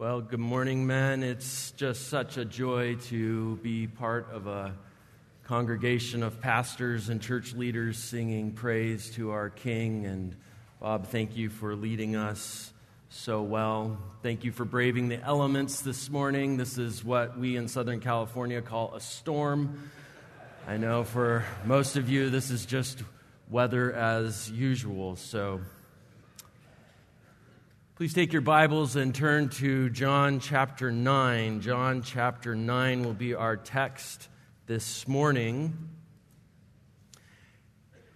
Well, good morning, men. It's just such a joy to be part of a congregation of pastors and church leaders singing praise to our King. And Bob, thank you for leading us so well. Thank you for braving the elements this morning. This is what we in Southern California call a storm. I know for most of you, this is just weather as usual. So, Please take your Bibles and turn to John chapter 9. John chapter 9 will be our text this morning.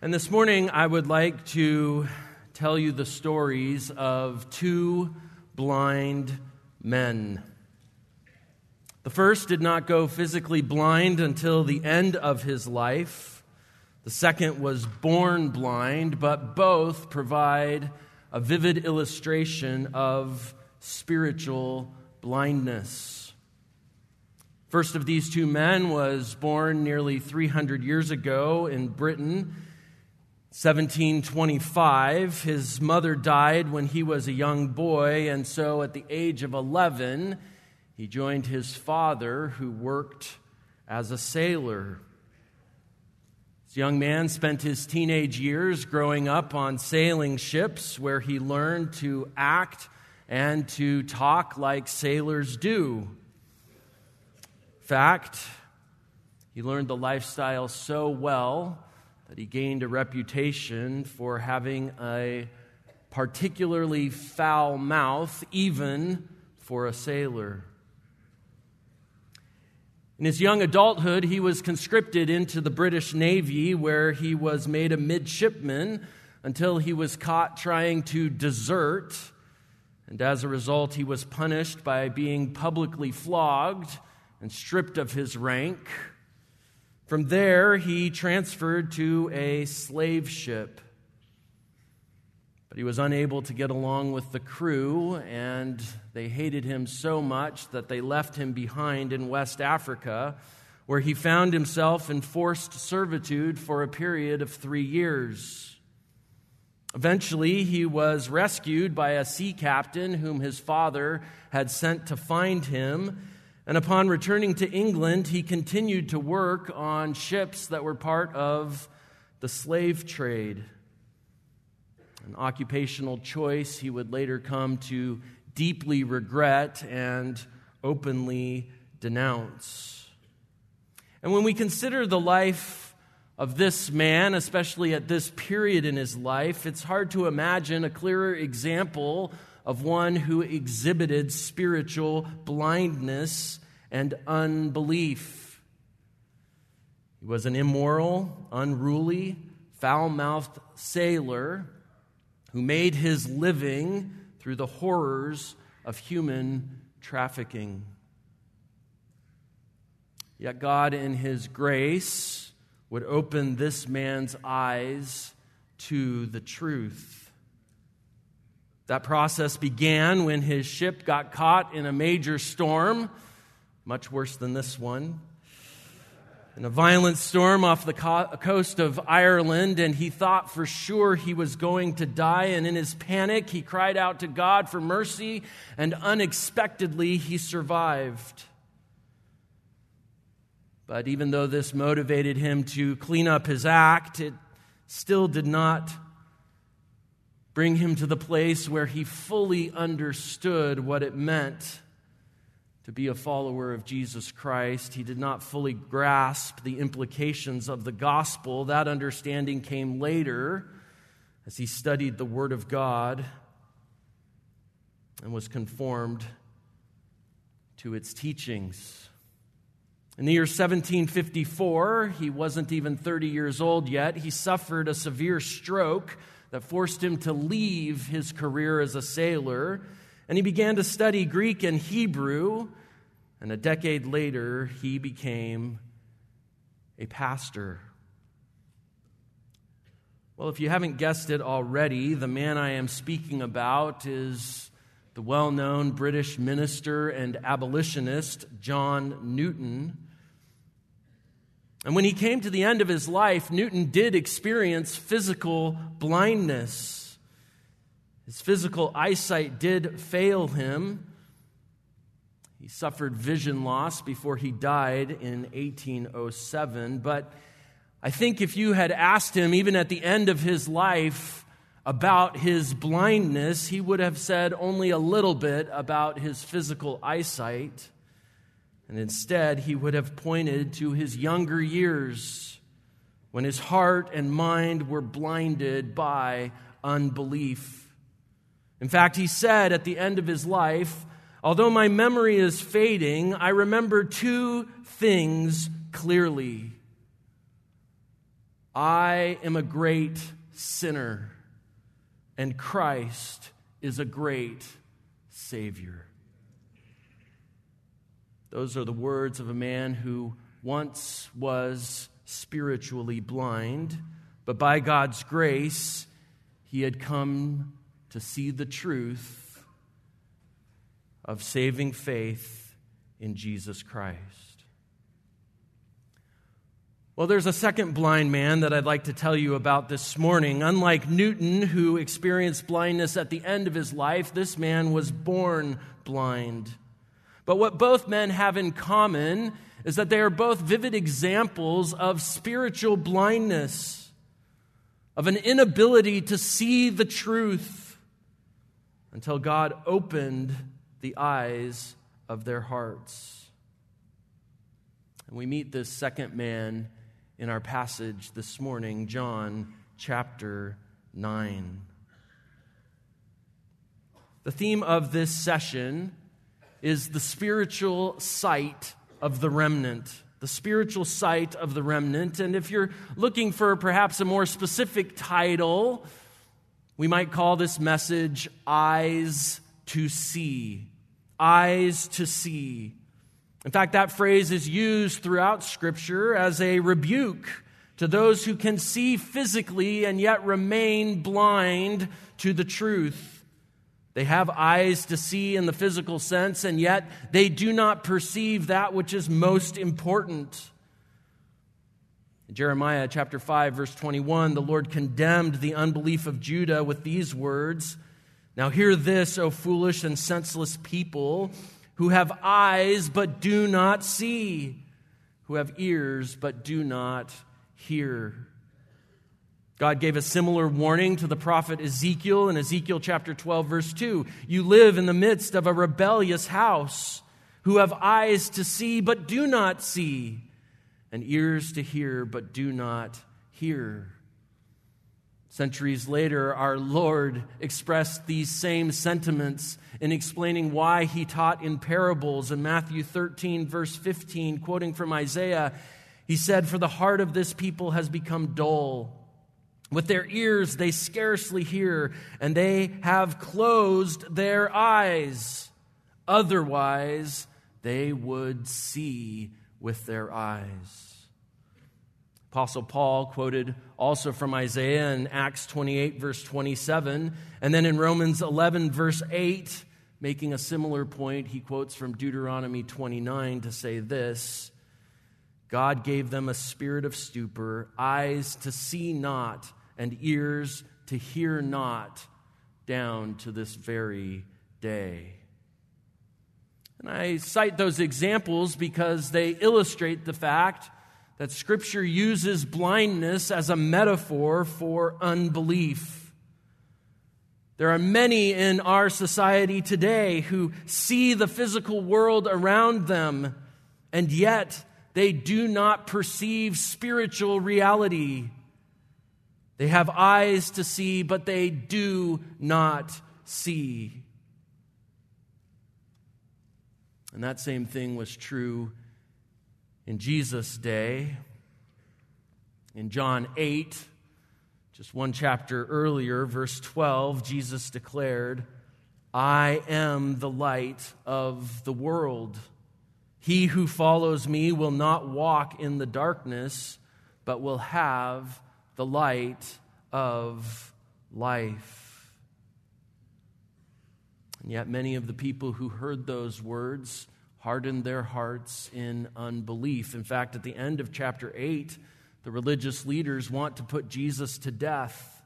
And this morning, I would like to tell you the stories of two blind men. The first did not go physically blind until the end of his life. The second was born blind, but both provide a vivid illustration of spiritual blindness. First of these two men was born nearly 300 years ago in Britain, 1725. His mother died when he was a young boy, and so at the age of 11, he joined his father, who worked as a sailor. Young man spent his teenage years growing up on sailing ships where he learned to act and to talk like sailors do. Fact, he learned the lifestyle so well that he gained a reputation for having a particularly foul mouth, even for a sailor. In his young adulthood, he was conscripted into the British Navy, where he was made a midshipman until he was caught trying to desert. And as a result, he was punished by being publicly flogged and stripped of his rank. From there, he transferred to a slave ship. But he was unable to get along with the crew, and they hated him so much that they left him behind in West Africa, where he found himself in forced servitude for a period of three years. Eventually, he was rescued by a sea captain whom his father had sent to find him. And upon returning to England, he continued to work on ships that were part of the slave trade an occupational choice he would later come to deeply regret and openly denounce. And when we consider the life of this man, especially at this period in his life, it's hard to imagine a clearer example of one who exhibited spiritual blindness and unbelief. He was an immoral, unruly, foul mouthed sailor who made his living through the horrors of human trafficking. Yet God, in his grace, would open this man's eyes to the truth. That process began when his ship got caught in a major storm, much worse than this one in a violent storm off the coast of Ireland, and he thought for sure he was going to die. And in his panic, he cried out to God for mercy, and unexpectedly, he survived. But even though this motivated him to clean up his act, it still did not bring him to the place where he fully understood what it meant to be a follower of Jesus Christ. He did not fully grasp the implications of the gospel. That understanding came later as he studied the Word of God and was conformed to its teachings. In the year 1754, he wasn't even 30 years old yet. He suffered a severe stroke that forced him to leave his career as a sailor and he began to study Greek and Hebrew. And a decade later, he became a pastor. Well, if you haven't guessed it already, the man I am speaking about is the well known British minister and abolitionist John Newton. And when he came to the end of his life, Newton did experience physical blindness. His physical eyesight did fail him, He suffered vision loss before he died in 1807. But I think if you had asked him, even at the end of his life, about his blindness, he would have said only a little bit about his physical eyesight. And instead, he would have pointed to his younger years when his heart and mind were blinded by unbelief. In fact, he said at the end of his life, Although my memory is fading, I remember two things clearly. I am a great sinner, and Christ is a great Savior. Those are the words of a man who once was spiritually blind, but by God's grace, he had come to see the truth of saving faith in Jesus Christ. Well, there's a second blind man that I'd like to tell you about this morning. Unlike Newton, who experienced blindness at the end of his life, this man was born blind. But what both men have in common is that they are both vivid examples of spiritual blindness, of an inability to see the truth until God opened the eyes of their hearts. And we meet this second man in our passage this morning, John chapter 9. The theme of this session is the spiritual sight of the remnant. The spiritual sight of the remnant. And if you're looking for perhaps a more specific title, we might call this message Eyes to See eyes to see. In fact, that phrase is used throughout Scripture as a rebuke to those who can see physically and yet remain blind to the truth. They have eyes to see in the physical sense, and yet they do not perceive that which is most important. In Jeremiah chapter 5, verse 21, the Lord condemned the unbelief of Judah with these words now, hear this, O foolish and senseless people who have eyes but do not see, who have ears but do not hear. God gave a similar warning to the prophet Ezekiel in Ezekiel chapter 12, verse 2. You live in the midst of a rebellious house who have eyes to see but do not see, and ears to hear but do not hear. Centuries later, our Lord expressed these same sentiments in explaining why he taught in parables. In Matthew 13, verse 15, quoting from Isaiah, he said, For the heart of this people has become dull. With their ears they scarcely hear, and they have closed their eyes. Otherwise, they would see with their eyes. Apostle Paul quoted also from Isaiah in Acts 28, verse 27. And then in Romans 11, verse 8, making a similar point, he quotes from Deuteronomy 29 to say this God gave them a spirit of stupor, eyes to see not, and ears to hear not, down to this very day. And I cite those examples because they illustrate the fact that Scripture uses blindness as a metaphor for unbelief. There are many in our society today who see the physical world around them, and yet they do not perceive spiritual reality. They have eyes to see, but they do not see. And that same thing was true in Jesus' day. In John 8, just one chapter earlier, verse 12, Jesus declared, I am the light of the world. He who follows me will not walk in the darkness, but will have the light of life. And yet, many of the people who heard those words hardened their hearts in unbelief. In fact, at the end of chapter 8, the religious leaders want to put Jesus to death.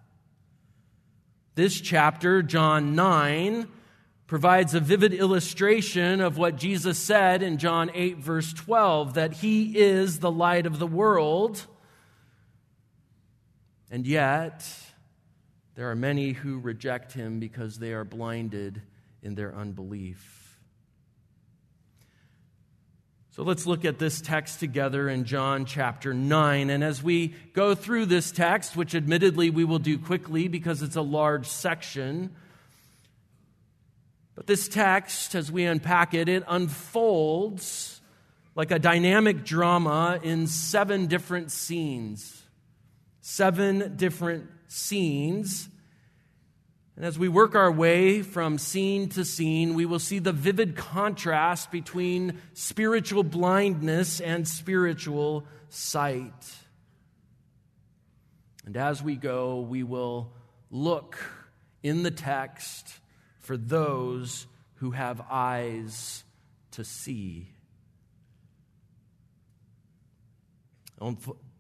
This chapter, John 9, provides a vivid illustration of what Jesus said in John 8, verse 12, that he is the light of the world. And yet, there are many who reject him because they are blinded in their unbelief. So let's look at this text together in John chapter 9. And as we go through this text, which admittedly we will do quickly because it's a large section, but this text, as we unpack it, it unfolds like a dynamic drama in seven different scenes. Seven different scenes. And as we work our way from scene to scene, we will see the vivid contrast between spiritual blindness and spiritual sight. And as we go, we will look in the text for those who have eyes to see.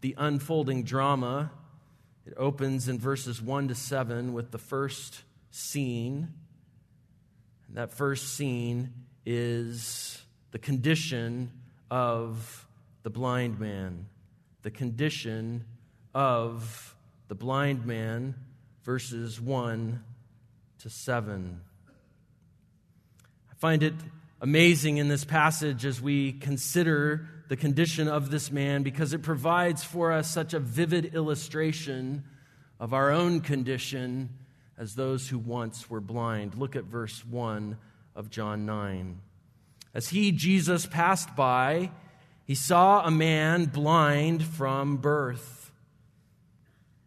The unfolding drama, it opens in verses 1 to 7 with the first scene. And that first scene is the condition of the blind man. The condition of the blind man, verses 1 to 7 I find it amazing in this passage as we consider the condition of this man because it provides for us such a vivid illustration of our own condition as those who once were blind. Look at verse 1 of John 9. As he, Jesus, passed by, he saw a man blind from birth.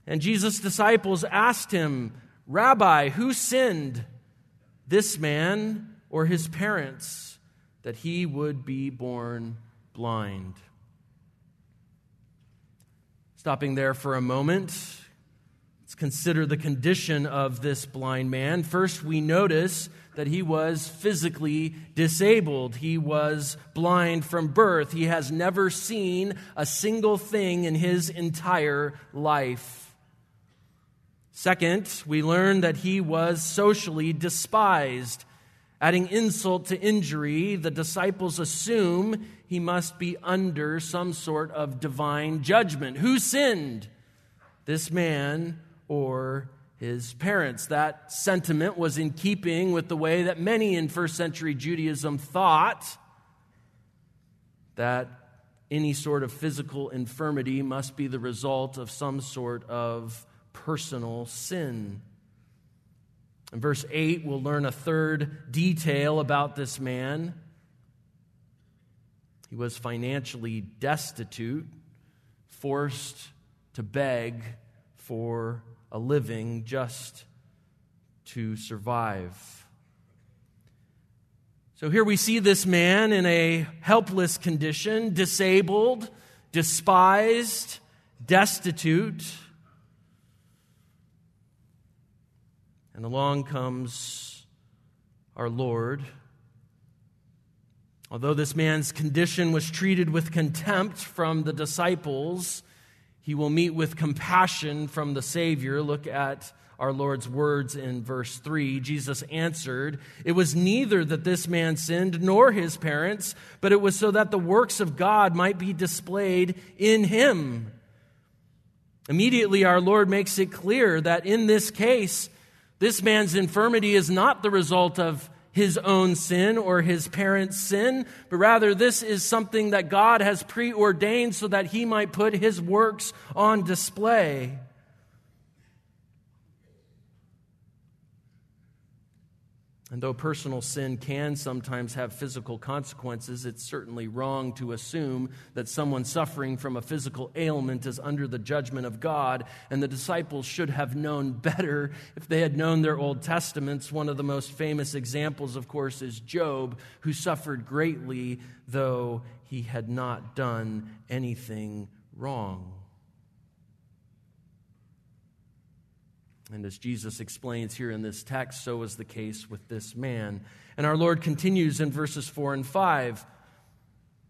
And Jesus' disciples asked him, Rabbi, who sinned, this man or his parents that he would be born blind. Stopping there for a moment, let's consider the condition of this blind man. First, we notice that he was physically disabled. He was blind from birth. He has never seen a single thing in his entire life. Second, we learn that he was socially despised. Adding insult to injury, the disciples assume he must be under some sort of divine judgment. Who sinned? This man or his parents. That sentiment was in keeping with the way that many in first century Judaism thought that any sort of physical infirmity must be the result of some sort of personal sin. In verse 8, we'll learn a third detail about this man. He was financially destitute, forced to beg for a living just to survive. So here we see this man in a helpless condition, disabled, despised, destitute. And along comes our Lord. Although this man's condition was treated with contempt from the disciples, he will meet with compassion from the Savior. Look at our Lord's words in verse 3. Jesus answered, It was neither that this man sinned nor his parents, but it was so that the works of God might be displayed in him. Immediately, our Lord makes it clear that in this case, this man's infirmity is not the result of his own sin or his parents' sin, but rather this is something that God has preordained so that he might put his works on display. And though personal sin can sometimes have physical consequences, it's certainly wrong to assume that someone suffering from a physical ailment is under the judgment of God. And the disciples should have known better if they had known their Old Testaments. One of the most famous examples, of course, is Job, who suffered greatly, though he had not done anything wrong. And as Jesus explains here in this text, so is the case with this man. And our Lord continues in verses 4 and 5.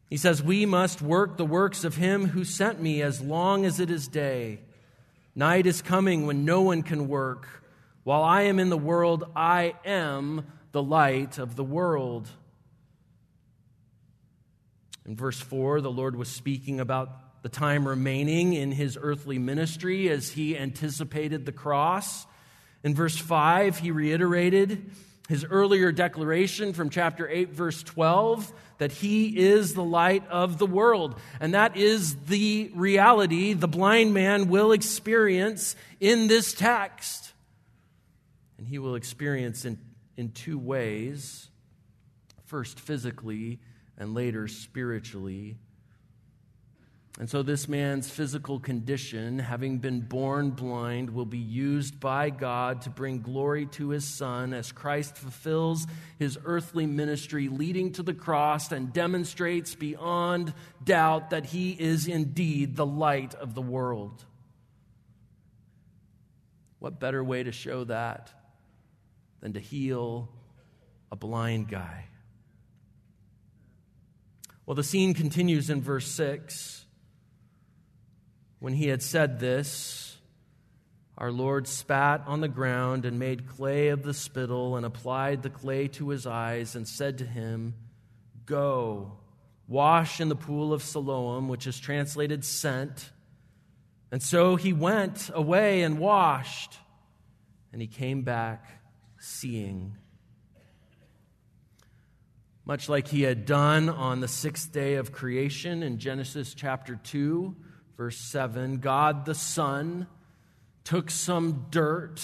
He says, We must work the works of him who sent me as long as it is day. Night is coming when no one can work. While I am in the world, I am the light of the world. In verse 4, the Lord was speaking about the time remaining in his earthly ministry as he anticipated the cross. In verse 5, he reiterated his earlier declaration from chapter 8, verse 12, that he is the light of the world. And that is the reality the blind man will experience in this text. And he will experience in, in two ways first, physically, and later, spiritually. And so, this man's physical condition, having been born blind, will be used by God to bring glory to his Son as Christ fulfills his earthly ministry, leading to the cross, and demonstrates beyond doubt that he is indeed the light of the world. What better way to show that than to heal a blind guy? Well, the scene continues in verse 6. When he had said this, our Lord spat on the ground and made clay of the spittle and applied the clay to his eyes and said to him, Go, wash in the pool of Siloam, which is translated sent. And so he went away and washed, and he came back seeing. Much like he had done on the sixth day of creation in Genesis chapter 2 Verse 7 God the Son took some dirt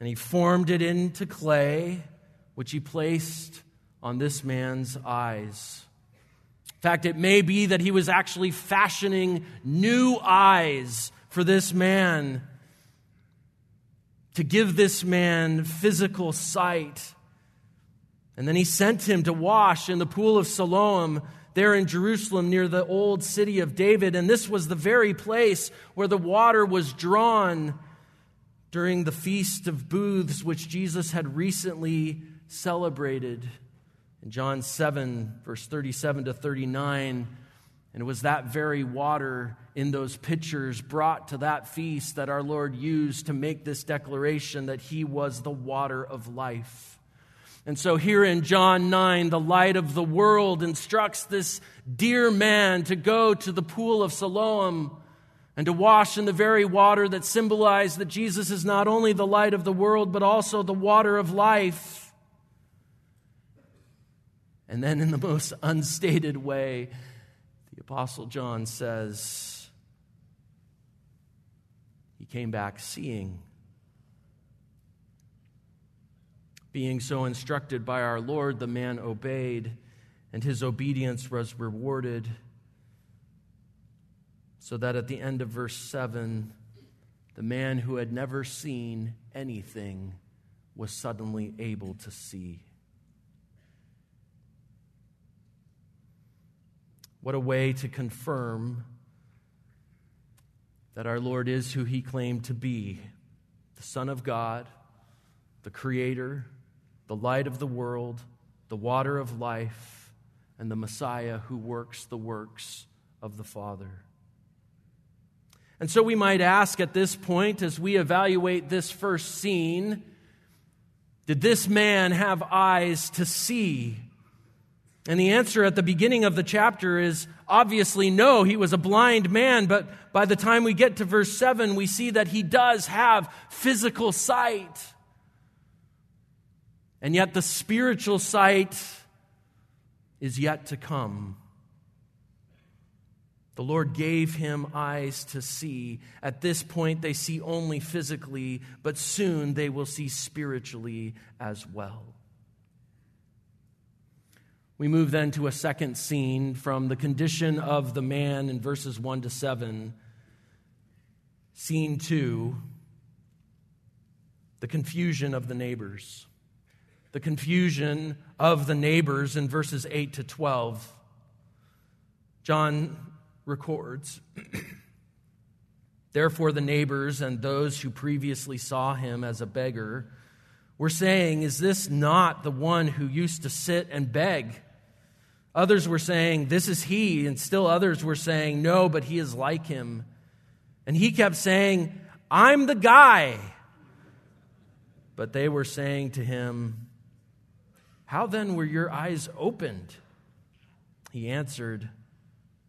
and he formed it into clay, which he placed on this man's eyes. In fact, it may be that he was actually fashioning new eyes for this man to give this man physical sight. And then he sent him to wash in the pool of Siloam there in Jerusalem near the old city of David. And this was the very place where the water was drawn during the Feast of Booths, which Jesus had recently celebrated in John 7, verse 37 to 39. And it was that very water in those pitchers brought to that feast that our Lord used to make this declaration that He was the water of life. And so, here in John 9, the light of the world instructs this dear man to go to the pool of Siloam and to wash in the very water that symbolized that Jesus is not only the light of the world, but also the water of life. And then, in the most unstated way, the Apostle John says, He came back seeing. Being so instructed by our Lord, the man obeyed, and his obedience was rewarded. So that at the end of verse 7, the man who had never seen anything was suddenly able to see. What a way to confirm that our Lord is who he claimed to be the Son of God, the Creator, the light of the world, the water of life, and the Messiah who works the works of the Father. And so we might ask at this point, as we evaluate this first scene, did this man have eyes to see? And the answer at the beginning of the chapter is obviously no. He was a blind man, but by the time we get to verse 7, we see that he does have physical sight. And yet the spiritual sight is yet to come. The Lord gave him eyes to see. At this point, they see only physically, but soon they will see spiritually as well. We move then to a second scene from the condition of the man in verses 1 to 7. Scene 2 the confusion of the neighbors the confusion of the neighbors in verses 8 to 12. John records Therefore, the neighbors and those who previously saw him as a beggar were saying, Is this not the one who used to sit and beg? Others were saying, This is he. And still others were saying, No, but he is like him. And he kept saying, I'm the guy. But they were saying to him, How then were your eyes opened? He answered,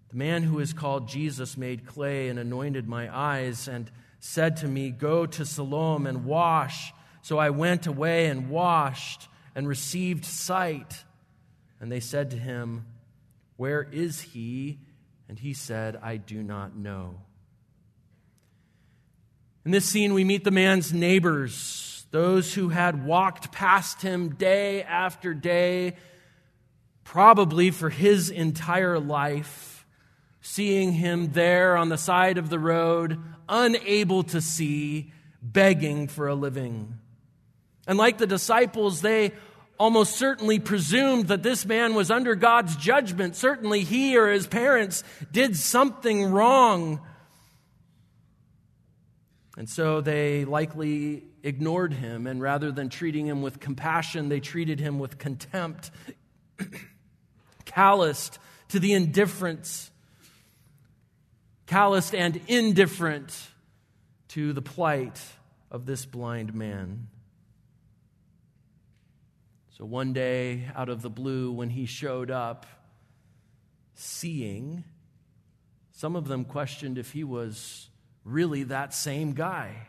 The man who is called Jesus made clay and anointed my eyes and said to me, Go to Siloam and wash. So I went away and washed and received sight. And they said to him, Where is he? And he said, I do not know. In this scene, we meet the man's neighbors, those who had walked past him day after day, probably for his entire life, seeing him there on the side of the road, unable to see, begging for a living. And like the disciples, they almost certainly presumed that this man was under God's judgment. Certainly he or his parents did something wrong. And so they likely ignored him, and rather than treating him with compassion, they treated him with contempt, calloused to the indifference, calloused and indifferent to the plight of this blind man. So one day, out of the blue, when he showed up, seeing, some of them questioned if he was really that same guy.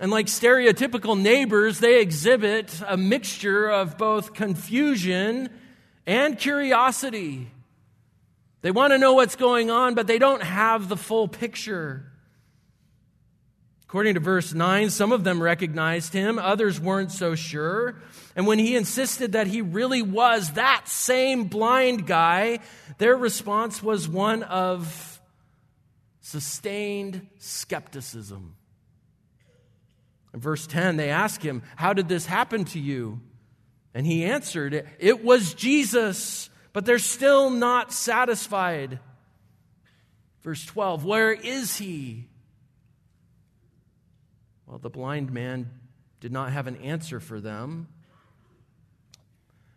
And like stereotypical neighbors, they exhibit a mixture of both confusion and curiosity. They want to know what's going on, but they don't have the full picture. According to verse 9, some of them recognized him, others weren't so sure. And when he insisted that he really was that same blind guy, their response was one of sustained skepticism. In verse 10, they ask him, How did this happen to you? And he answered, It was Jesus, but they're still not satisfied. Verse 12, Where is he? Well, the blind man did not have an answer for them.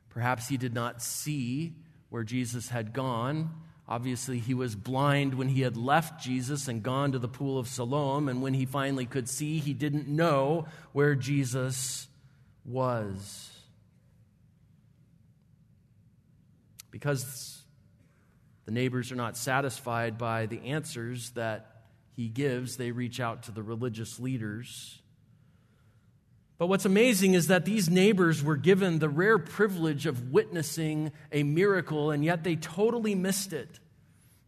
Perhaps he did not see where Jesus had gone. Obviously, he was blind when he had left Jesus and gone to the pool of Siloam, and when he finally could see, he didn't know where Jesus was. Because the neighbors are not satisfied by the answers that he gives, they reach out to the religious leaders. But what's amazing is that these neighbors were given the rare privilege of witnessing a miracle, and yet they totally missed it.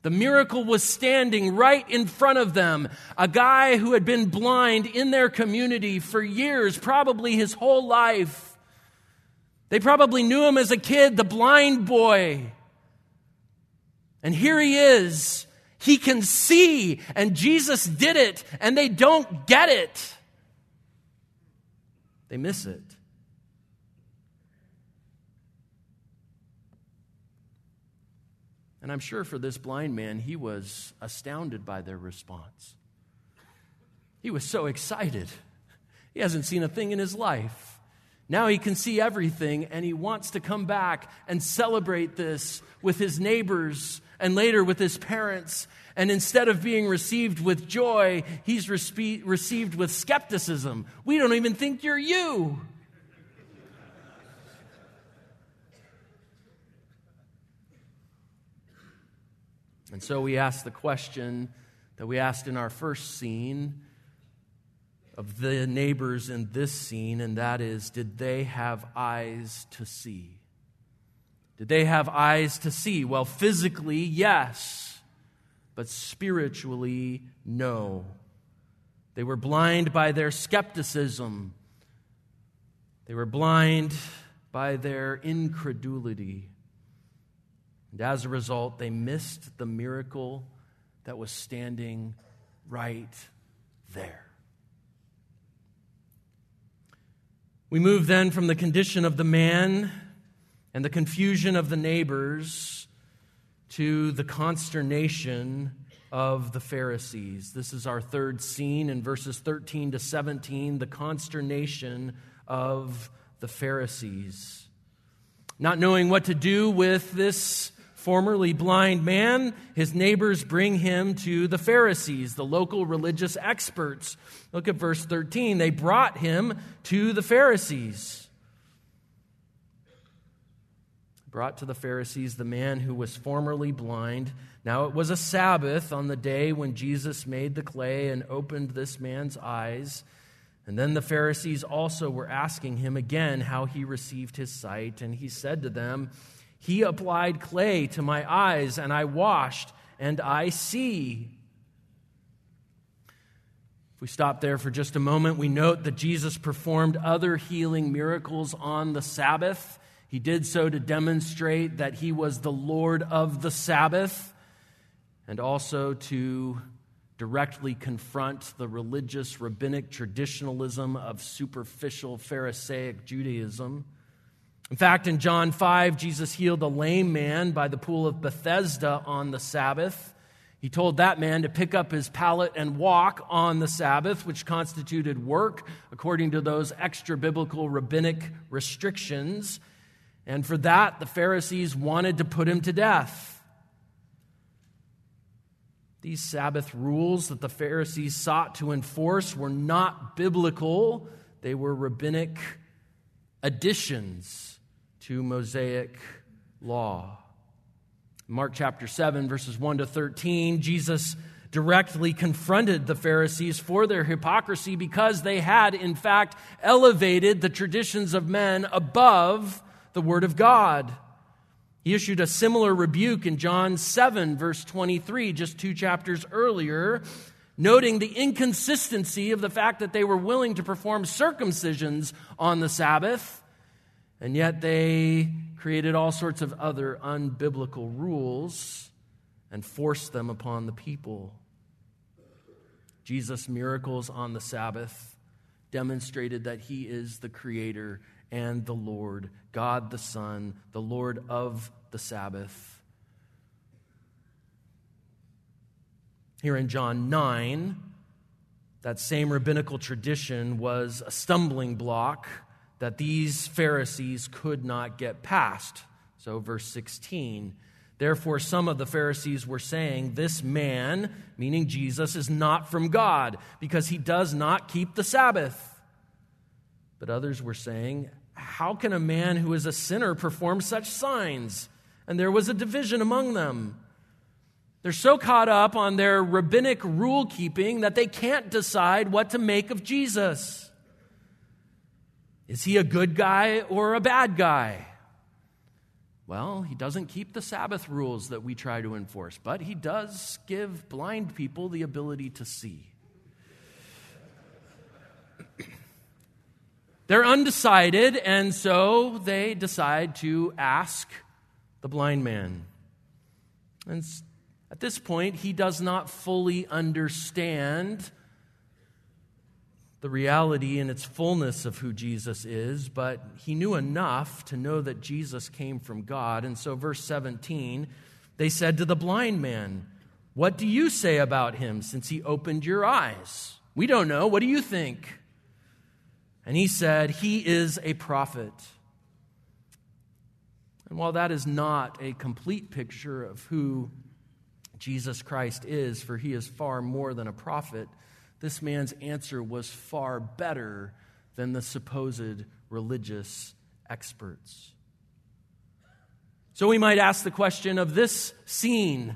The miracle was standing right in front of them. A guy who had been blind in their community for years, probably his whole life. They probably knew him as a kid, the blind boy. And here he is, he can see, and Jesus did it, and they don't get it. They miss it. And I'm sure for this blind man, he was astounded by their response. He was so excited. He hasn't seen a thing in his life. Now he can see everything, and he wants to come back and celebrate this with his neighbors and later with his parents. And instead of being received with joy, he's respe- received with skepticism. We don't even think you're you. And so we ask the question that we asked in our first scene of the neighbors in this scene, and that is did they have eyes to see? Did they have eyes to see? Well, physically, yes, but spiritually, no. They were blind by their skepticism, they were blind by their incredulity. And as a result, they missed the miracle that was standing right there. We move then from the condition of the man and the confusion of the neighbors to the consternation of the Pharisees. This is our third scene in verses 13 to 17 the consternation of the Pharisees. Not knowing what to do with this formerly blind man, his neighbors bring him to the Pharisees, the local religious experts. Look at verse 13. They brought him to the Pharisees. Brought to the Pharisees the man who was formerly blind. Now it was a Sabbath on the day when Jesus made the clay and opened this man's eyes. And then the Pharisees also were asking him again how he received his sight. And he said to them, He applied clay to my eyes, and I washed, and I see. If we stop there for just a moment, we note that Jesus performed other healing miracles on the Sabbath. He did so to demonstrate that he was the Lord of the Sabbath and also to directly confront the religious rabbinic traditionalism of superficial Pharisaic Judaism. In fact, in John 5, Jesus healed a lame man by the pool of Bethesda on the Sabbath. He told that man to pick up his pallet and walk on the Sabbath, which constituted work according to those extra biblical rabbinic restrictions. And for that, the Pharisees wanted to put him to death. These Sabbath rules that the Pharisees sought to enforce were not biblical, they were rabbinic additions to Mosaic law. Mark chapter 7, verses 1 to 13, Jesus directly confronted the Pharisees for their hypocrisy because they had, in fact, elevated the traditions of men above the Word of God. He issued a similar rebuke in John 7, verse 23, just two chapters earlier, noting the inconsistency of the fact that they were willing to perform circumcisions on the Sabbath, and yet they created all sorts of other unbiblical rules and forced them upon the people. Jesus' miracles on the Sabbath demonstrated that he is the creator and the Lord, God the Son, the Lord of the Sabbath. Here in John 9, that same rabbinical tradition was a stumbling block that these Pharisees could not get past. So, verse 16. Therefore, some of the Pharisees were saying, This man, meaning Jesus, is not from God because he does not keep the Sabbath. But others were saying, How can a man who is a sinner perform such signs? and there was a division among them. They're so caught up on their rabbinic rule keeping that they can't decide what to make of Jesus. Is he a good guy or a bad guy? Well, he doesn't keep the Sabbath rules that we try to enforce, but he does give blind people the ability to see. They're undecided, and so they decide to ask the blind man. And at this point, he does not fully understand the reality and its fullness of who Jesus is, but he knew enough to know that Jesus came from God. And so, verse 17, they said to the blind man, What do you say about him since he opened your eyes? We don't know. What do you think? And he said, He is a prophet. And while that is not a complete picture of who Jesus Christ is, for he is far more than a prophet, this man's answer was far better than the supposed religious experts. So we might ask the question of this scene,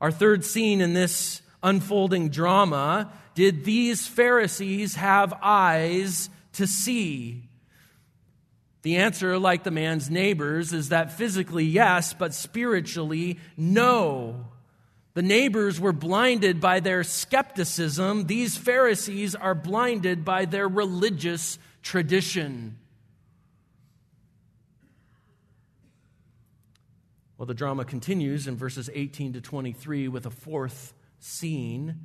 our third scene in this unfolding drama did these Pharisees have eyes to see? The answer, like the man's neighbors, is that physically, yes, but spiritually, no. The neighbors were blinded by their skepticism. These Pharisees are blinded by their religious tradition. Well, the drama continues in verses 18 to 23 with a fourth scene.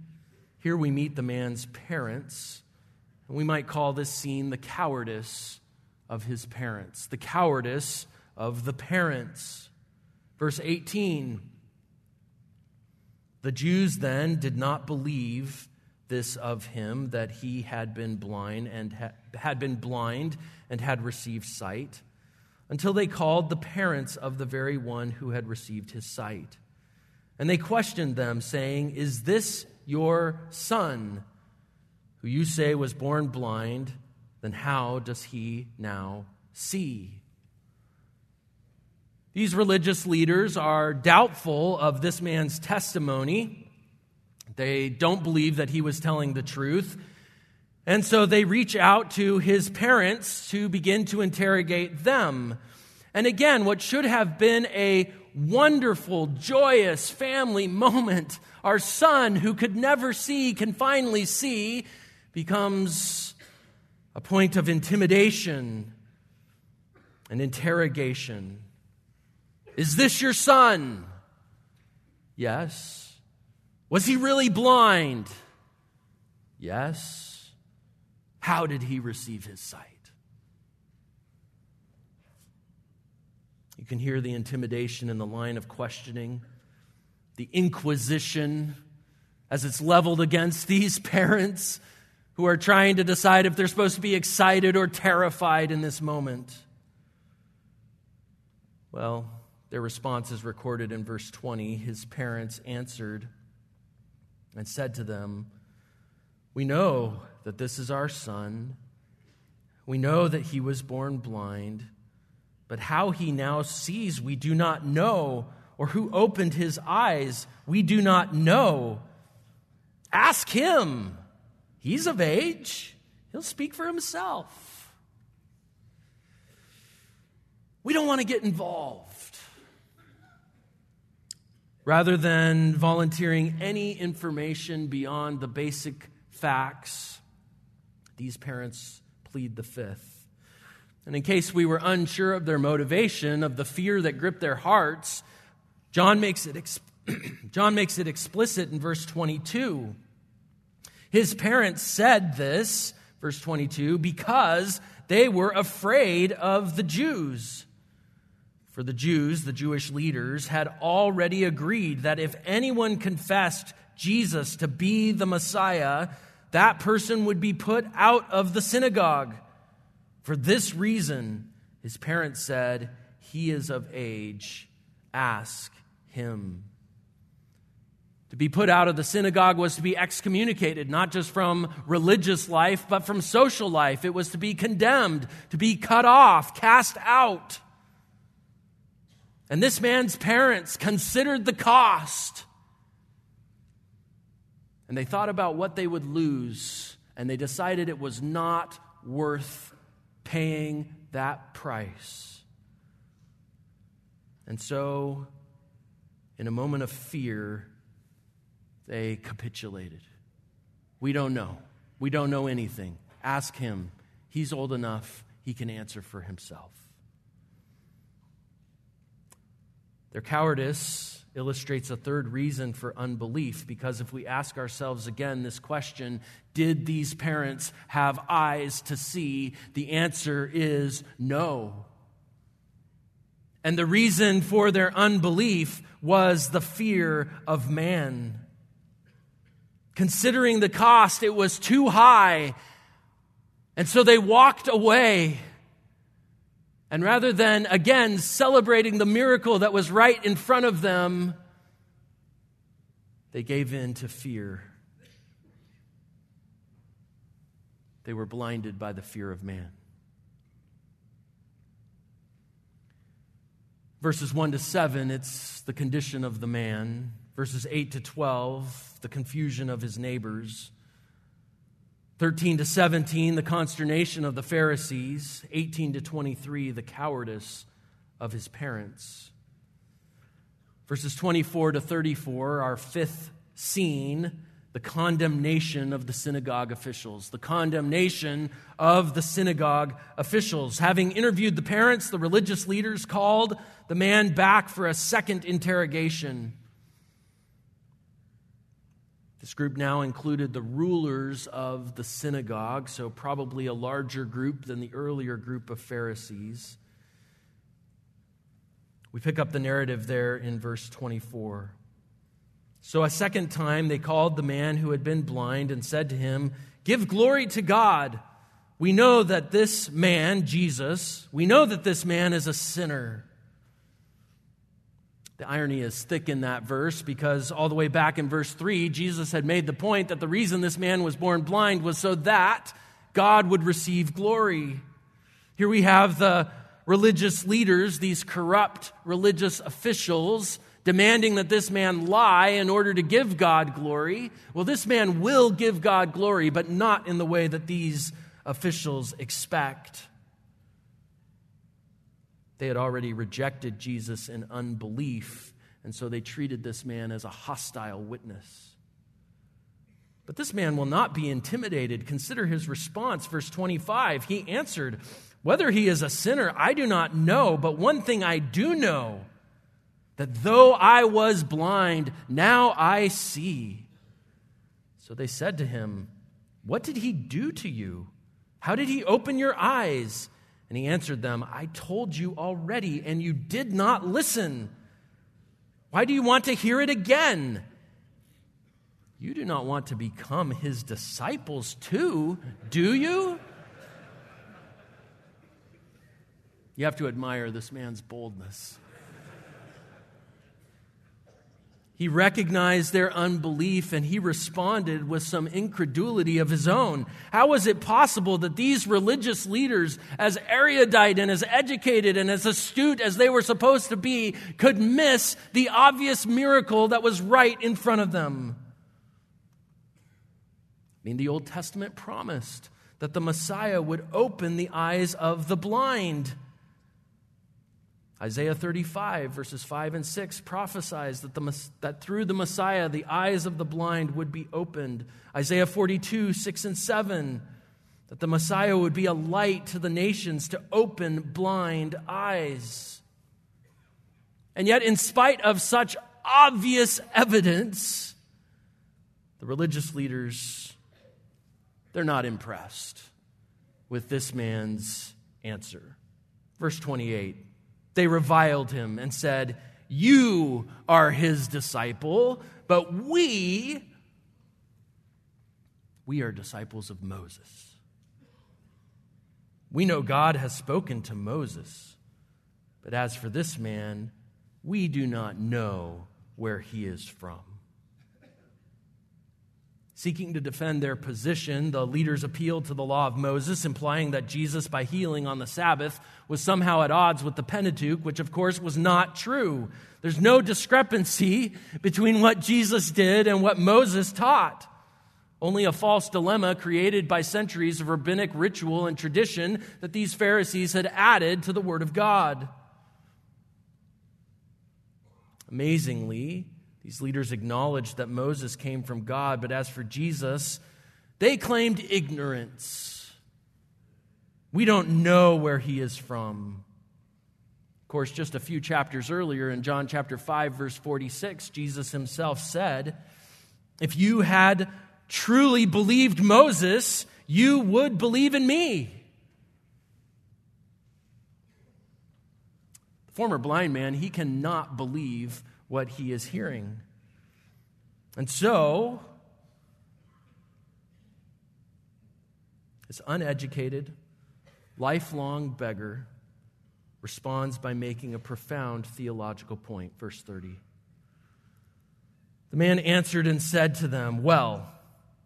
Here we meet the man's parents, and we might call this scene the cowardice of his parents, the cowardice of the parents. Verse 18 The Jews then did not believe this of him that he had been blind and ha- had been blind and had received sight until they called the parents of the very one who had received his sight. And they questioned them saying is this your son who you say was born blind then how does he now see? These religious leaders are doubtful of this man's testimony. They don't believe that he was telling the truth. And so they reach out to his parents to begin to interrogate them. And again, what should have been a wonderful, joyous family moment, our son, who could never see, can finally see, becomes a point of intimidation and interrogation. Is this your son? Yes. Was he really blind? Yes. How did he receive his sight? You can hear the intimidation in the line of questioning, the inquisition as it's leveled against these parents who are trying to decide if they're supposed to be excited or terrified in this moment. Well, their response is recorded in verse 20. His parents answered and said to them, We know that this is our son. We know that he was born blind. But how he now sees, we do not know, or who opened his eyes, we do not know. Ask him. He's of age, he'll speak for himself. We don't want to get involved. Rather than volunteering any information beyond the basic facts, these parents plead the fifth. And in case we were unsure of their motivation, of the fear that gripped their hearts, John makes it, ex- John makes it explicit in verse 22. His parents said this, verse 22, because they were afraid of the Jews. For the Jews, the Jewish leaders, had already agreed that if anyone confessed Jesus to be the Messiah, that person would be put out of the synagogue. For this reason, his parents said, He is of age, ask him. To be put out of the synagogue was to be excommunicated, not just from religious life, but from social life. It was to be condemned, to be cut off, cast out. And this man's parents considered the cost. And they thought about what they would lose, and they decided it was not worth paying that price. And so, in a moment of fear, they capitulated. We don't know. We don't know anything. Ask him. He's old enough, he can answer for himself. Their cowardice illustrates a third reason for unbelief because if we ask ourselves again this question, did these parents have eyes to see? The answer is no. And the reason for their unbelief was the fear of man. Considering the cost, it was too high. And so they walked away. And rather than, again, celebrating the miracle that was right in front of them, they gave in to fear. They were blinded by the fear of man. Verses 1 to 7, it's the condition of the man. Verses 8 to 12, the confusion of his neighbors. 13 to 17, the consternation of the Pharisees. 18 to 23, the cowardice of his parents. Verses 24 to 34, our fifth scene, the condemnation of the synagogue officials. The condemnation of the synagogue officials. Having interviewed the parents, the religious leaders called the man back for a second interrogation. This group now included the rulers of the synagogue, so probably a larger group than the earlier group of Pharisees. We pick up the narrative there in verse 24. So a second time they called the man who had been blind and said to him, Give glory to God. We know that this man, Jesus, we know that this man is a sinner. The irony is thick in that verse because all the way back in verse 3, Jesus had made the point that the reason this man was born blind was so that God would receive glory. Here we have the religious leaders, these corrupt religious officials, demanding that this man lie in order to give God glory. Well, this man will give God glory, but not in the way that these officials expect. They had already rejected Jesus in unbelief, and so they treated this man as a hostile witness. But this man will not be intimidated. Consider his response, verse 25. He answered, Whether he is a sinner, I do not know, but one thing I do know that though I was blind, now I see. So they said to him, What did he do to you? How did he open your eyes? And he answered them, I told you already, and you did not listen. Why do you want to hear it again? You do not want to become his disciples too, do you? You have to admire this man's boldness. He recognized their unbelief and he responded with some incredulity of his own. How was it possible that these religious leaders, as erudite and as educated and as astute as they were supposed to be, could miss the obvious miracle that was right in front of them? I mean, the Old Testament promised that the Messiah would open the eyes of the blind. Isaiah 35, verses 5 and 6, prophesies that, the, that through the Messiah the eyes of the blind would be opened. Isaiah 42, 6 and 7, that the Messiah would be a light to the nations to open blind eyes. And yet, in spite of such obvious evidence, the religious leaders they're not impressed with this man's answer. Verse 28 They reviled him and said, You are his disciple, but we, we are disciples of Moses. We know God has spoken to Moses, but as for this man, we do not know where he is from. Seeking to defend their position, the leaders appealed to the law of Moses, implying that Jesus, by healing on the Sabbath, was somehow at odds with the Pentateuch, which of course was not true. There's no discrepancy between what Jesus did and what Moses taught. Only a false dilemma created by centuries of rabbinic ritual and tradition that these Pharisees had added to the Word of God. Amazingly, these leaders acknowledged that Moses came from God, but as for Jesus, they claimed ignorance. We don't know where he is from. Of course, just a few chapters earlier in John chapter 5, verse 46, Jesus himself said, If you had truly believed Moses, you would believe in me. The former blind man, he cannot believe what he is hearing. And so, this uneducated, lifelong beggar responds by making a profound theological point. Verse 30. The man answered and said to them, Well,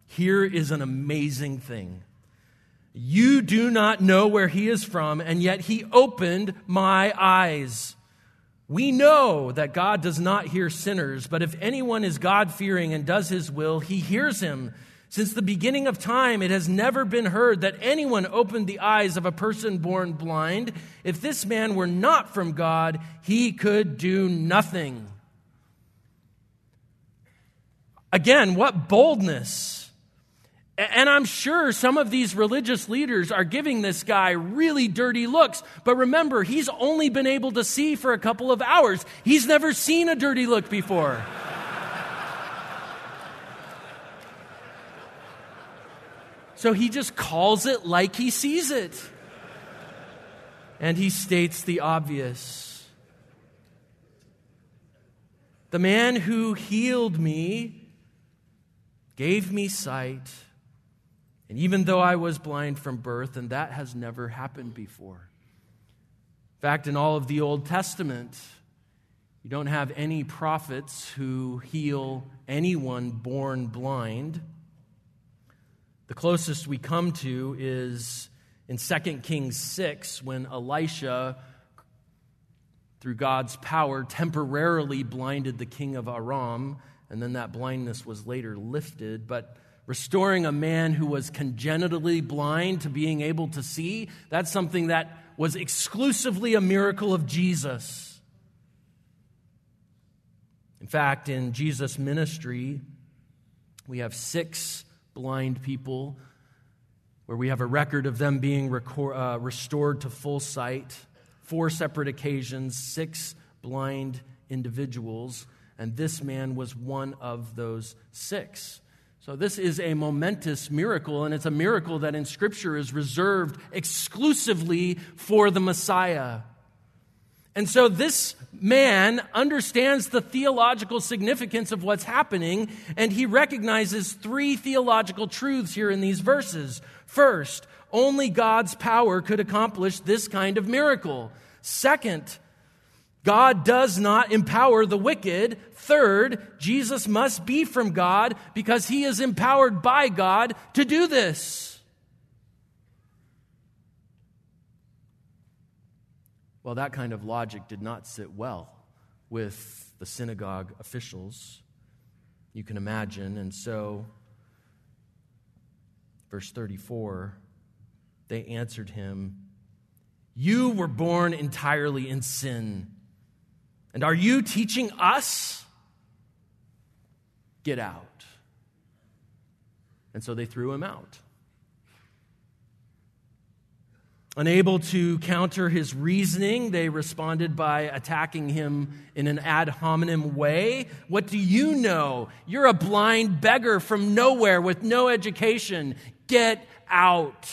here is an amazing thing. You do not know where he is from, and yet he opened my eyes. We know that God does not hear sinners, but if anyone is God fearing and does his will, he hears him. Since the beginning of time, it has never been heard that anyone opened the eyes of a person born blind. If this man were not from God, he could do nothing. Again, what boldness! And I'm sure some of these religious leaders are giving this guy really dirty looks. But remember, he's only been able to see for a couple of hours. He's never seen a dirty look before. so he just calls it like he sees it. And he states the obvious The man who healed me gave me sight and even though I was blind from birth, and that has never happened before. In fact, in all of the Old Testament, you don't have any prophets who heal anyone born blind. The closest we come to is In 2 Kings 6, when Elisha, through God's power, temporarily blinded the king of Aram, and then that blindness was later lifted, but restoring a man who was congenitally blind to being able to see, that's something that was exclusively a miracle of Jesus. In fact, in Jesus' ministry, we have six blind people where we have a record of them being uh, restored to full sight. Four separate occasions, six blind individuals, and this man was one of those six. So, this is a momentous miracle, and it's a miracle that in Scripture is reserved exclusively for the Messiah. And so, this man understands the theological significance of what's happening, and he recognizes three theological truths here in these verses. First, only God's power could accomplish this kind of miracle. Second, God does not empower the wicked. Third, Jesus must be from God because he is empowered by God to do this. Well, that kind of logic did not sit well with the synagogue officials. You can imagine. And so, verse 34, they answered him, You were born entirely in sin and are you teaching us? Get out. And so they threw him out. Unable to counter his reasoning, they responded by attacking him in an ad hominem way. What do you know? You're a blind beggar from nowhere with no education. Get out.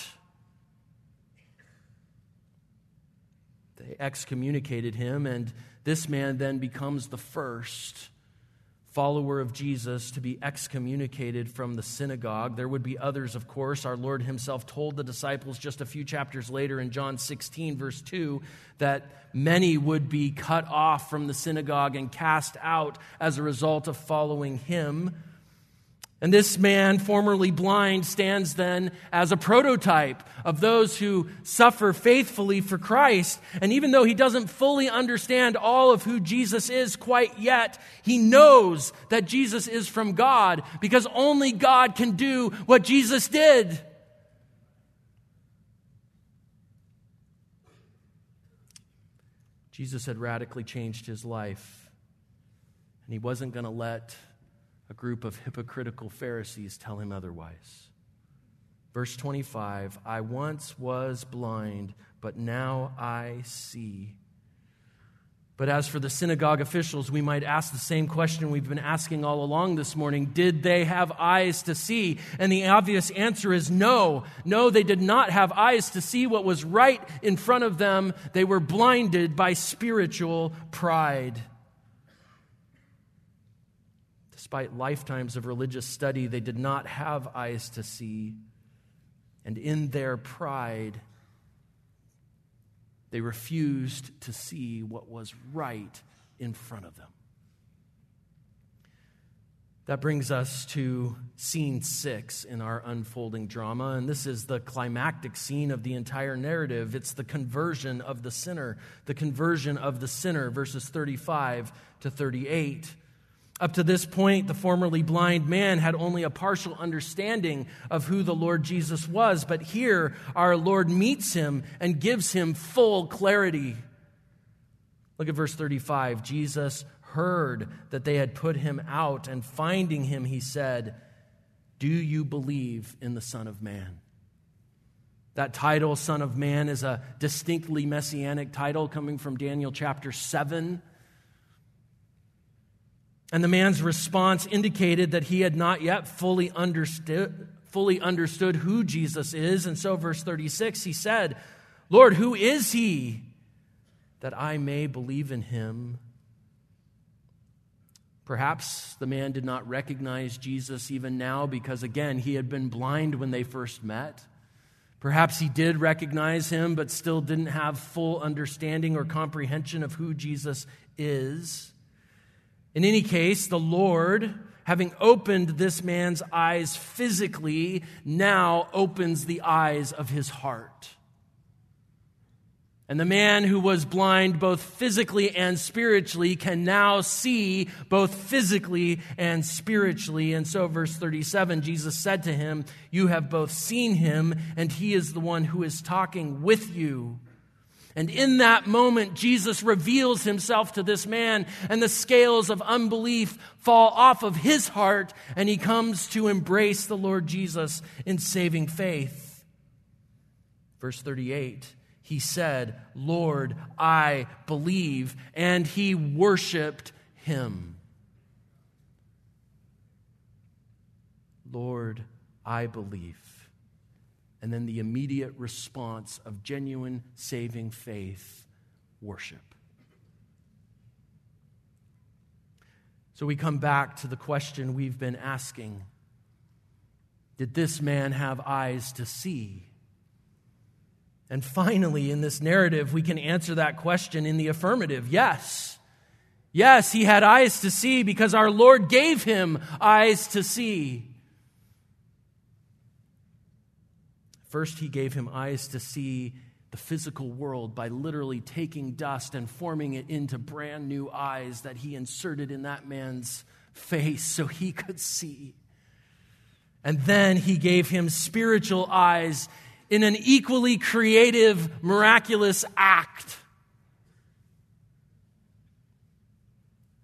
They excommunicated him and this man then becomes the first follower of Jesus to be excommunicated from the synagogue. There would be others, of course. Our Lord Himself told the disciples just a few chapters later in John 16, verse 2, that many would be cut off from the synagogue and cast out as a result of following Him. And this man, formerly blind, stands then as a prototype of those who suffer faithfully for Christ. And even though he doesn't fully understand all of who Jesus is quite yet, he knows that Jesus is from God because only God can do what Jesus did. Jesus had radically changed his life, and he wasn't going to let a group of hypocritical Pharisees tell him otherwise. Verse 25 I once was blind, but now I see. But as for the synagogue officials, we might ask the same question we've been asking all along this morning Did they have eyes to see? And the obvious answer is no. No, they did not have eyes to see what was right in front of them. They were blinded by spiritual pride. Despite lifetimes of religious study, they did not have eyes to see. And in their pride, they refused to see what was right in front of them. That brings us to scene six in our unfolding drama, and this is the climactic scene of the entire narrative. It's the conversion of the sinner, the conversion of the sinner, verses 35 to 38. Up to this point, the formerly blind man had only a partial understanding of who the Lord Jesus was, but here our Lord meets him and gives him full clarity. Look at verse 35. Jesus heard that they had put him out, and finding him, he said, Do you believe in the Son of Man? That title, Son of Man, is a distinctly messianic title coming from Daniel chapter 7. And the man's response indicated that he had not yet fully understood, fully understood who Jesus is. And so, verse 36, he said, Lord, who is he that I may believe in him? Perhaps the man did not recognize Jesus even now because, again, he had been blind when they first met. Perhaps he did recognize him, but still didn't have full understanding or comprehension of who Jesus is. In any case, the Lord, having opened this man's eyes physically, now opens the eyes of his heart. And the man who was blind both physically and spiritually can now see both physically and spiritually. And so, verse 37, Jesus said to him, You have both seen him, and he is the one who is talking with you. And in that moment, Jesus reveals himself to this man, and the scales of unbelief fall off of his heart, and he comes to embrace the Lord Jesus in saving faith. Verse 38 he said, Lord, I believe. And he worshiped him. Lord, I believe. And then the immediate response of genuine saving faith worship. So we come back to the question we've been asking Did this man have eyes to see? And finally, in this narrative, we can answer that question in the affirmative yes. Yes, he had eyes to see because our Lord gave him eyes to see. First, he gave him eyes to see the physical world by literally taking dust and forming it into brand new eyes that he inserted in that man's face so he could see. And then he gave him spiritual eyes in an equally creative, miraculous act.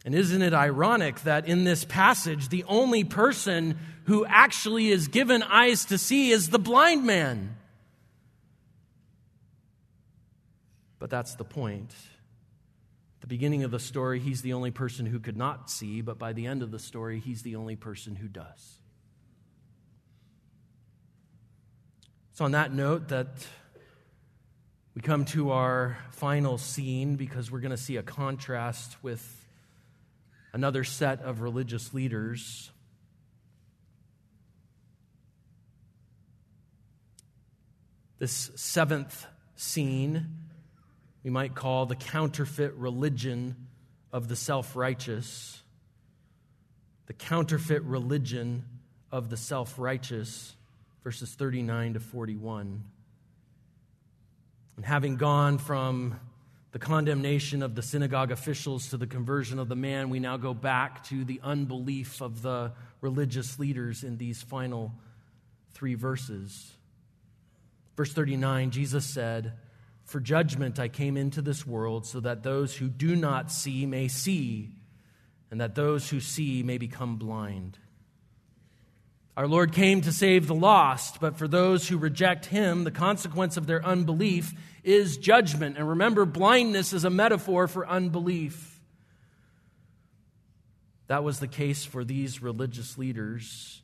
And isn't it ironic that in this passage, the only person who actually is given eyes to see is the blind man? But that's the point. At the beginning of the story, he's the only person who could not see, but by the end of the story, he's the only person who does. It's on that note that we come to our final scene because we're going to see a contrast with another set of religious leaders. This seventh scene we might call the counterfeit religion of the self righteous. The counterfeit religion of the self righteous verses 39 to 41. And having gone from the condemnation of the synagogue officials to the conversion of the man, we now go back to the unbelief of the religious leaders in these final three verses. Verse 39, Jesus said, For judgment I came into this world so that those who do not see may see, and that those who see may become blind. Our Lord came to save the lost, but for those who reject him, the consequence of their unbelief is judgment. And remember, blindness is a metaphor for unbelief. That was the case for these religious leaders.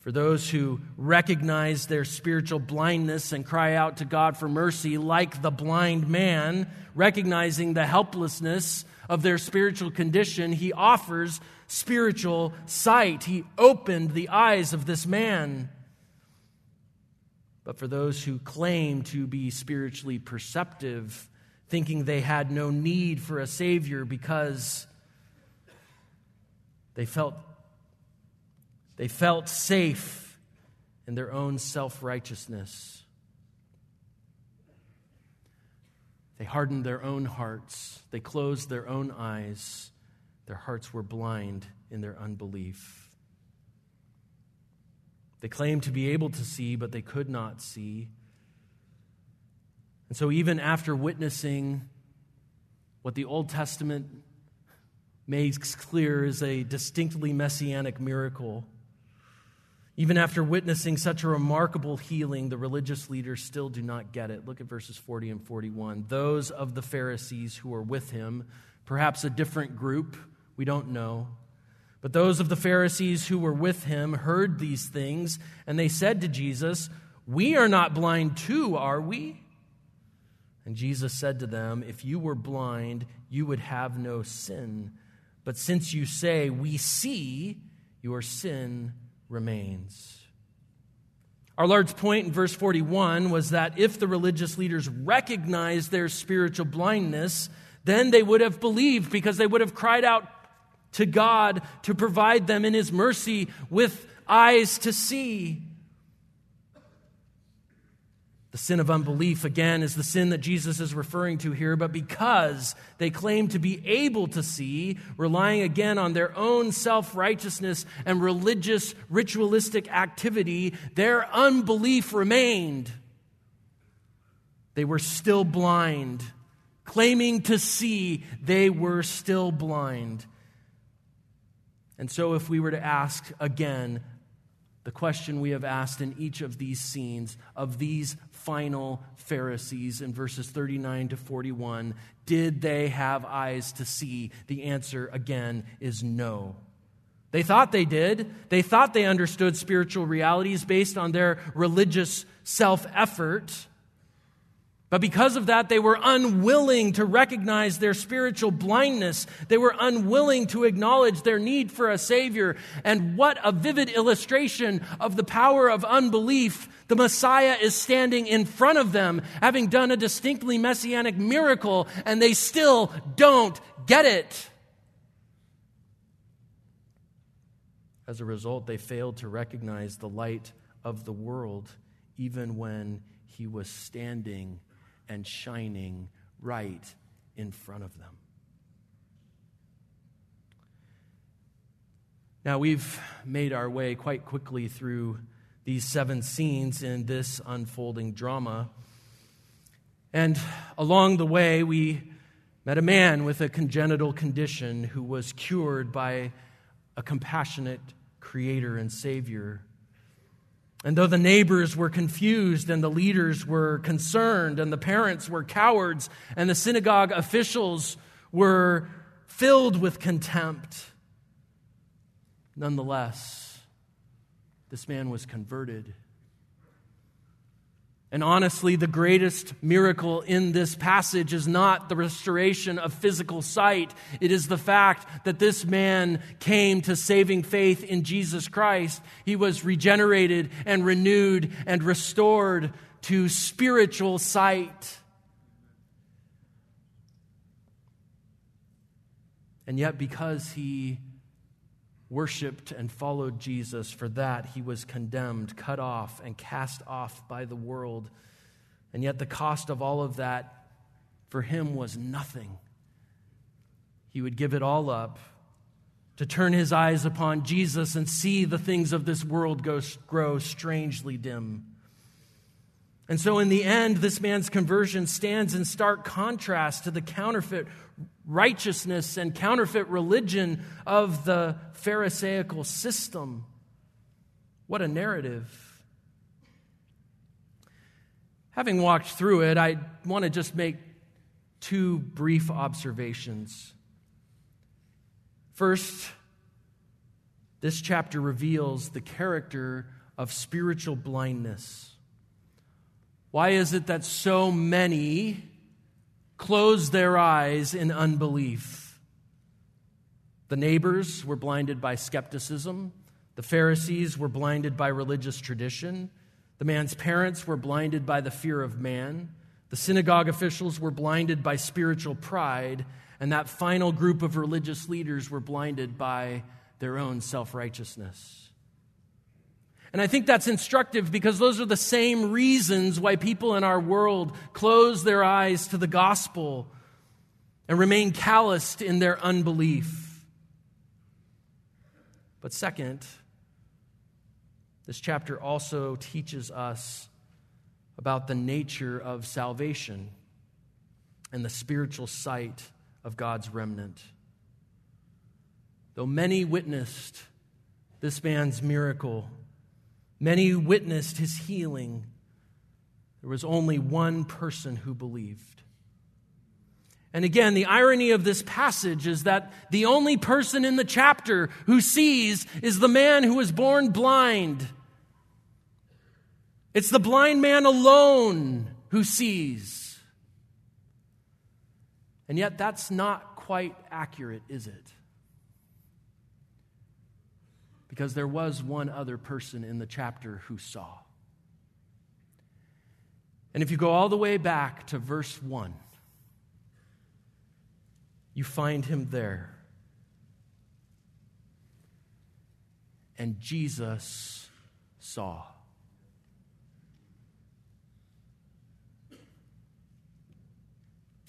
For those who recognize their spiritual blindness and cry out to God for mercy, like the blind man, recognizing the helplessness of their spiritual condition, he offers spiritual sight. He opened the eyes of this man. But for those who claim to be spiritually perceptive, thinking they had no need for a Savior because they felt, they felt safe in their own self righteousness. They hardened their own hearts, they closed their own eyes their hearts were blind in their unbelief. They claimed to be able to see, but they could not see. And so, even after witnessing what the Old Testament makes clear is a distinctly messianic miracle, even after witnessing such a remarkable healing, the religious leaders still do not get it. Look at verses 40 and 41. Those of the Pharisees who were with him, perhaps a different group, we don't know. But those of the Pharisees who were with him heard these things, and they said to Jesus, We are not blind too, are we? And Jesus said to them, If you were blind, you would have no sin. But since you say, We see, your sin remains. Our Lord's point in verse 41 was that if the religious leaders recognized their spiritual blindness, then they would have believed because they would have cried out to God to provide them in His mercy with eyes to see. The sin of unbelief, again, is the sin that Jesus is referring to here, but because they claim to be able to see, relying again on their own self righteousness and religious, ritualistic activity, their unbelief remained. They were still blind. Claiming to see, they were still blind. And so, if we were to ask again the question we have asked in each of these scenes of these final Pharisees in verses 39 to 41 did they have eyes to see? The answer again is no. They thought they did. They thought they understood spiritual realities based on their religious self effort. But because of that, they were unwilling to recognize their spiritual blindness. They were unwilling to acknowledge their need for a Savior. And what a vivid illustration of the power of unbelief. The Messiah is standing in front of them, having done a distinctly messianic miracle, and they still don't get it. As a result, they failed to recognize the light of the world, even when he was standing and shining right in front of them. Now, we've made our way quite quickly through these seven scenes in this unfolding drama. And along the way, we met a man with a congenital condition who was cured by a compassionate creator and savior and though the neighbors were confused and the leaders were concerned and the parents were cowards and the synagogue officials were filled with contempt, nonetheless, this man was converted and honestly, the greatest miracle in this passage is not the restoration of physical sight. It is the fact that this man came to saving faith in Jesus Christ. He was regenerated and renewed and restored to spiritual sight. And yet, because he worshiped and followed Jesus, for that he was condemned, cut off, and cast off by the world. And yet, the cost of all of that for him was nothing. He would give it all up to turn his eyes upon Jesus and see the things of this world grow strangely dim. And so, in the end, this man's conversion stands in stark contrast to the counterfeit righteousness and counterfeit religion of the Pharisaical system. What a narrative. Having walked through it, I want to just make two brief observations. First, this chapter reveals the character of spiritual blindness. Why is it that so many closed their eyes in unbelief. The neighbors were blinded by skepticism. The Pharisees were blinded by religious tradition. The man's parents were blinded by the fear of man. The synagogue officials were blinded by spiritual pride. And that final group of religious leaders were blinded by their own self righteousness. And I think that's instructive because those are the same reasons why people in our world close their eyes to the gospel and remain calloused in their unbelief. But second, this chapter also teaches us about the nature of salvation and the spiritual sight of God's remnant. Though many witnessed this man's miracle, Many witnessed his healing. There was only one person who believed. And again, the irony of this passage is that the only person in the chapter who sees is the man who was born blind. It's the blind man alone who sees. And yet, that's not quite accurate, is it? Because there was one other person in the chapter who saw. And if you go all the way back to verse 1, you find him there. And Jesus saw.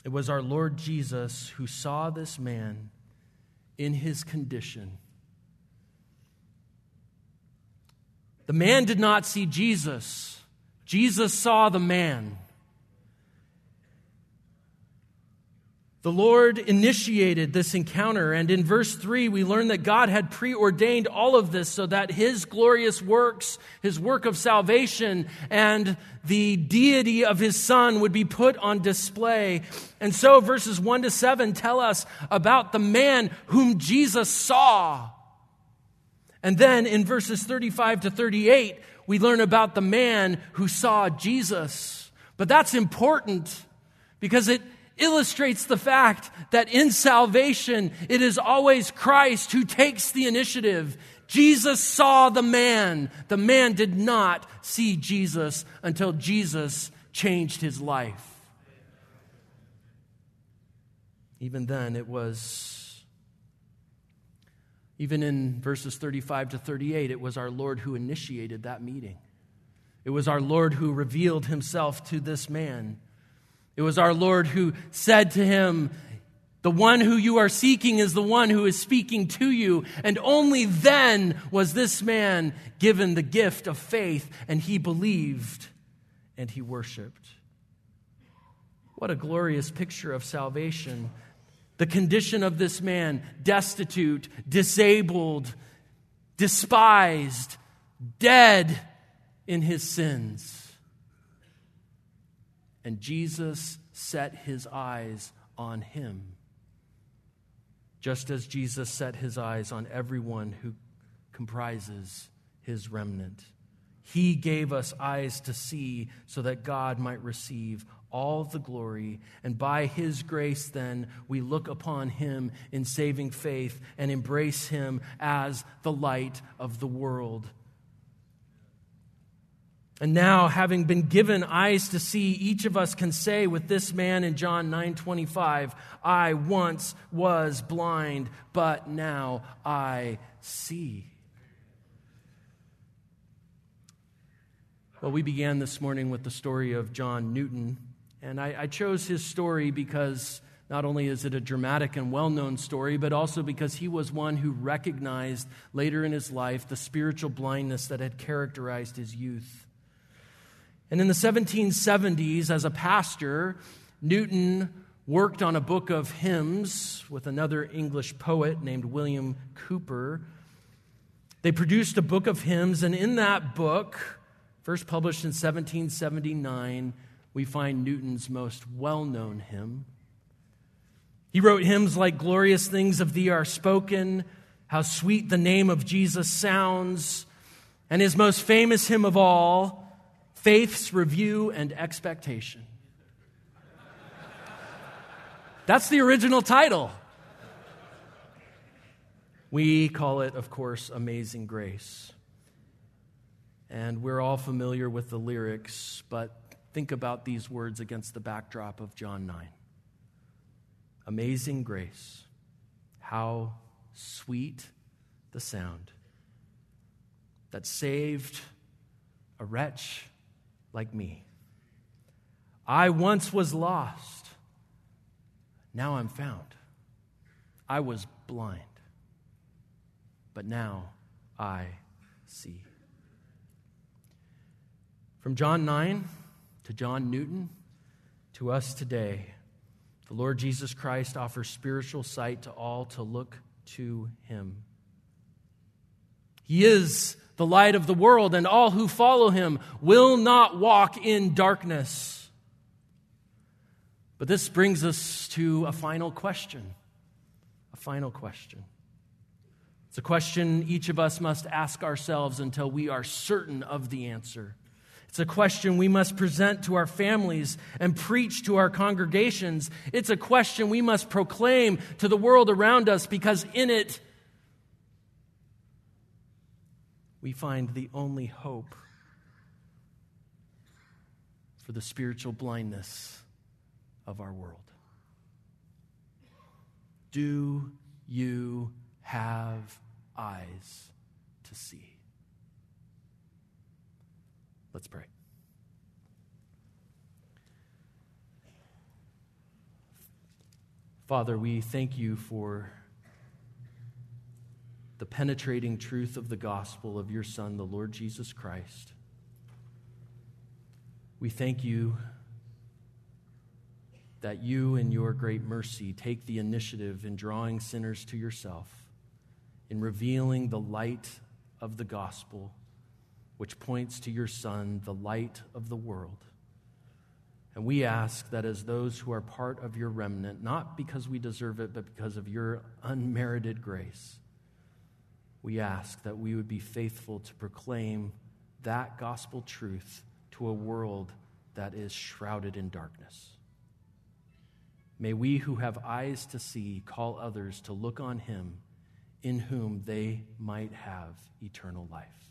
It was our Lord Jesus who saw this man in his condition. The man did not see Jesus, Jesus saw the man. The Lord initiated this encounter, and in verse 3, we learn that God had preordained all of this so that His glorious works, His work of salvation, and the deity of His Son would be put on display. And so, verses 1 to 7 tell us about the man whom Jesus saw. And then in verses 35 to 38, we learn about the man who saw Jesus. But that's important because it illustrates the fact that in salvation, it is always Christ who takes the initiative. Jesus saw the man. The man did not see Jesus until Jesus changed his life. Even then, it was, even in verses 35 to 38, it was our Lord who initiated that meeting. It was our Lord who revealed himself to this man. It was our Lord who said to him, The one who you are seeking is the one who is speaking to you. And only then was this man given the gift of faith, and he believed and he worshiped. What a glorious picture of salvation. The condition of this man destitute, disabled, despised, dead in his sins and Jesus set his eyes on him, just as Jesus set his eyes on everyone who comprises his remnant. He gave us eyes to see so that God might receive all the glory. And by his grace, then, we look upon him in saving faith and embrace him as the light of the world. And now, having been given eyes to see, each of us can say with this man in John 9 25, I once was blind, but now I see. Well, we began this morning with the story of John Newton. And I, I chose his story because not only is it a dramatic and well known story, but also because he was one who recognized later in his life the spiritual blindness that had characterized his youth. And in the 1770s, as a pastor, Newton worked on a book of hymns with another English poet named William Cowper. They produced a book of hymns, and in that book, first published in 1779, we find Newton's most well known hymn. He wrote hymns like Glorious Things of Thee Are Spoken, How Sweet the Name of Jesus Sounds, and his most famous hymn of all, Faith's Review and Expectation. That's the original title. We call it, of course, Amazing Grace. And we're all familiar with the lyrics, but think about these words against the backdrop of John 9. Amazing grace, how sweet the sound that saved a wretch like me. I once was lost, now I'm found. I was blind, but now I see. From John 9 to John Newton to us today, the Lord Jesus Christ offers spiritual sight to all to look to him. He is the light of the world, and all who follow him will not walk in darkness. But this brings us to a final question. A final question. It's a question each of us must ask ourselves until we are certain of the answer. It's a question we must present to our families and preach to our congregations. It's a question we must proclaim to the world around us because in it we find the only hope for the spiritual blindness of our world. Do you have eyes to see? Let's pray. Father, we thank you for the penetrating truth of the gospel of your Son, the Lord Jesus Christ. We thank you that you, in your great mercy, take the initiative in drawing sinners to yourself, in revealing the light of the gospel, which points to your Son, the light of the world. And we ask that as those who are part of your remnant, not because we deserve it, but because of your unmerited grace, we ask that we would be faithful to proclaim that gospel truth to a world that is shrouded in darkness. May we who have eyes to see call others to look on him in whom they might have eternal life.